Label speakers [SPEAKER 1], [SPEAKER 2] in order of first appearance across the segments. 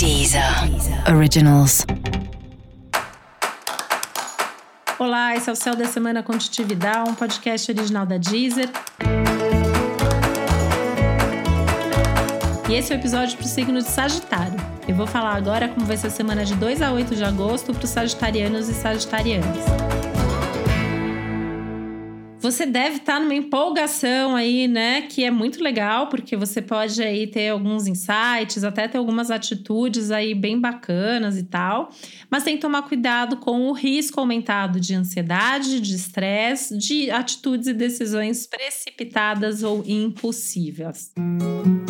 [SPEAKER 1] Deezer Originals.
[SPEAKER 2] Olá, esse é o Céu da Semana Contitividade, um podcast original da Deezer. E esse é o episódio para o signo de Sagitário. Eu vou falar agora como vai ser a semana de 2 a 8 de agosto para os sagitarianos e sagitarianas. Você deve estar tá numa empolgação aí, né? Que é muito legal, porque você pode aí ter alguns insights, até ter algumas atitudes aí bem bacanas e tal. Mas tem que tomar cuidado com o risco aumentado de ansiedade, de estresse, de atitudes e decisões precipitadas ou impulsivas. Música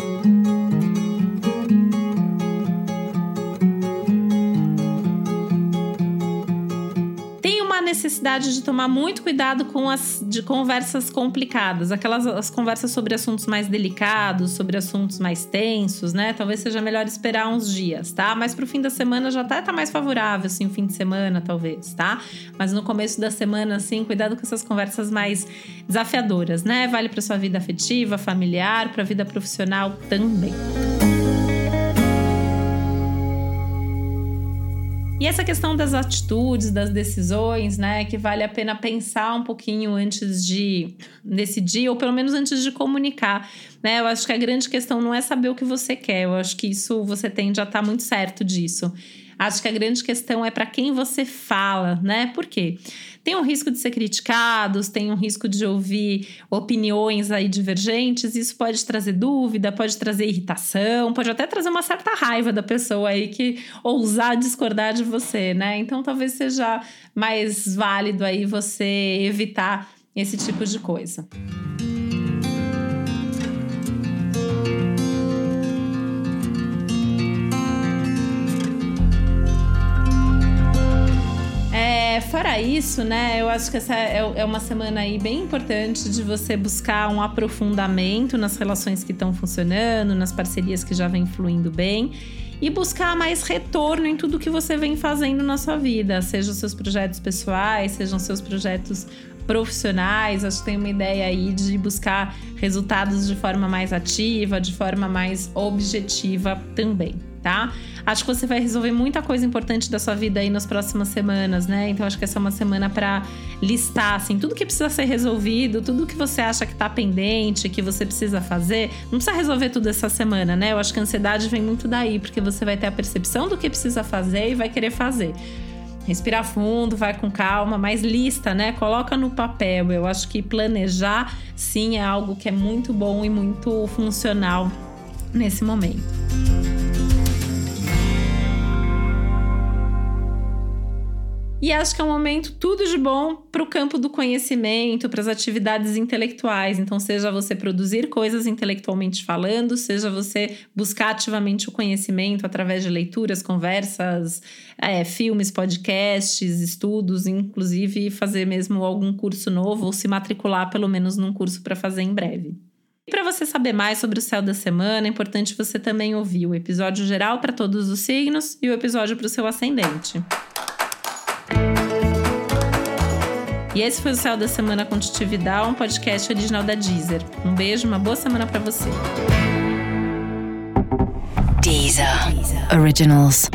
[SPEAKER 2] necessidade de tomar muito cuidado com as de conversas complicadas, aquelas as conversas sobre assuntos mais delicados, sobre assuntos mais tensos, né? Talvez seja melhor esperar uns dias, tá? Mas pro fim da semana já tá, tá mais favorável, assim, fim de semana, talvez, tá? Mas no começo da semana, assim, cuidado com essas conversas mais desafiadoras, né? Vale para sua vida afetiva, familiar, para a vida profissional também. E essa questão das atitudes, das decisões, né, que vale a pena pensar um pouquinho antes de decidir, ou pelo menos antes de comunicar, né? Eu acho que a grande questão não é saber o que você quer, eu acho que isso você tem já tá muito certo disso. Acho que a grande questão é para quem você fala, né? Por quê? Tem um risco de ser criticados, tem um risco de ouvir opiniões aí divergentes, isso pode trazer dúvida, pode trazer irritação, pode até trazer uma certa raiva da pessoa aí que ousar discordar de você, né? Então talvez seja mais válido aí você evitar esse tipo de coisa. Fora isso, né, eu acho que essa é, é uma semana aí bem importante de você buscar um aprofundamento nas relações que estão funcionando, nas parcerias que já vem fluindo bem e buscar mais retorno em tudo que você vem fazendo na sua vida, sejam seus projetos pessoais, sejam seus projetos profissionais. Acho que tem uma ideia aí de buscar resultados de forma mais ativa, de forma mais objetiva também tá? Acho que você vai resolver muita coisa importante da sua vida aí nas próximas semanas, né? Então acho que essa é uma semana para listar assim tudo que precisa ser resolvido, tudo que você acha que tá pendente, que você precisa fazer. Não precisa resolver tudo essa semana, né? Eu acho que a ansiedade vem muito daí, porque você vai ter a percepção do que precisa fazer e vai querer fazer. Respira fundo, vai com calma, mas lista, né? Coloca no papel. Eu acho que planejar, sim, é algo que é muito bom e muito funcional nesse momento. E acho que é um momento tudo de bom para o campo do conhecimento, para as atividades intelectuais. Então, seja você produzir coisas intelectualmente falando, seja você buscar ativamente o conhecimento através de leituras, conversas, é, filmes, podcasts, estudos, inclusive fazer mesmo algum curso novo ou se matricular pelo menos num curso para fazer em breve. E para você saber mais sobre o céu da semana, é importante você também ouvir o episódio geral para todos os signos e o episódio para o seu ascendente. E esse foi o Céu da Semana com Titividade, um podcast original da Deezer. Um beijo, uma boa semana para você.
[SPEAKER 1] Deezer. Deezer. Originals.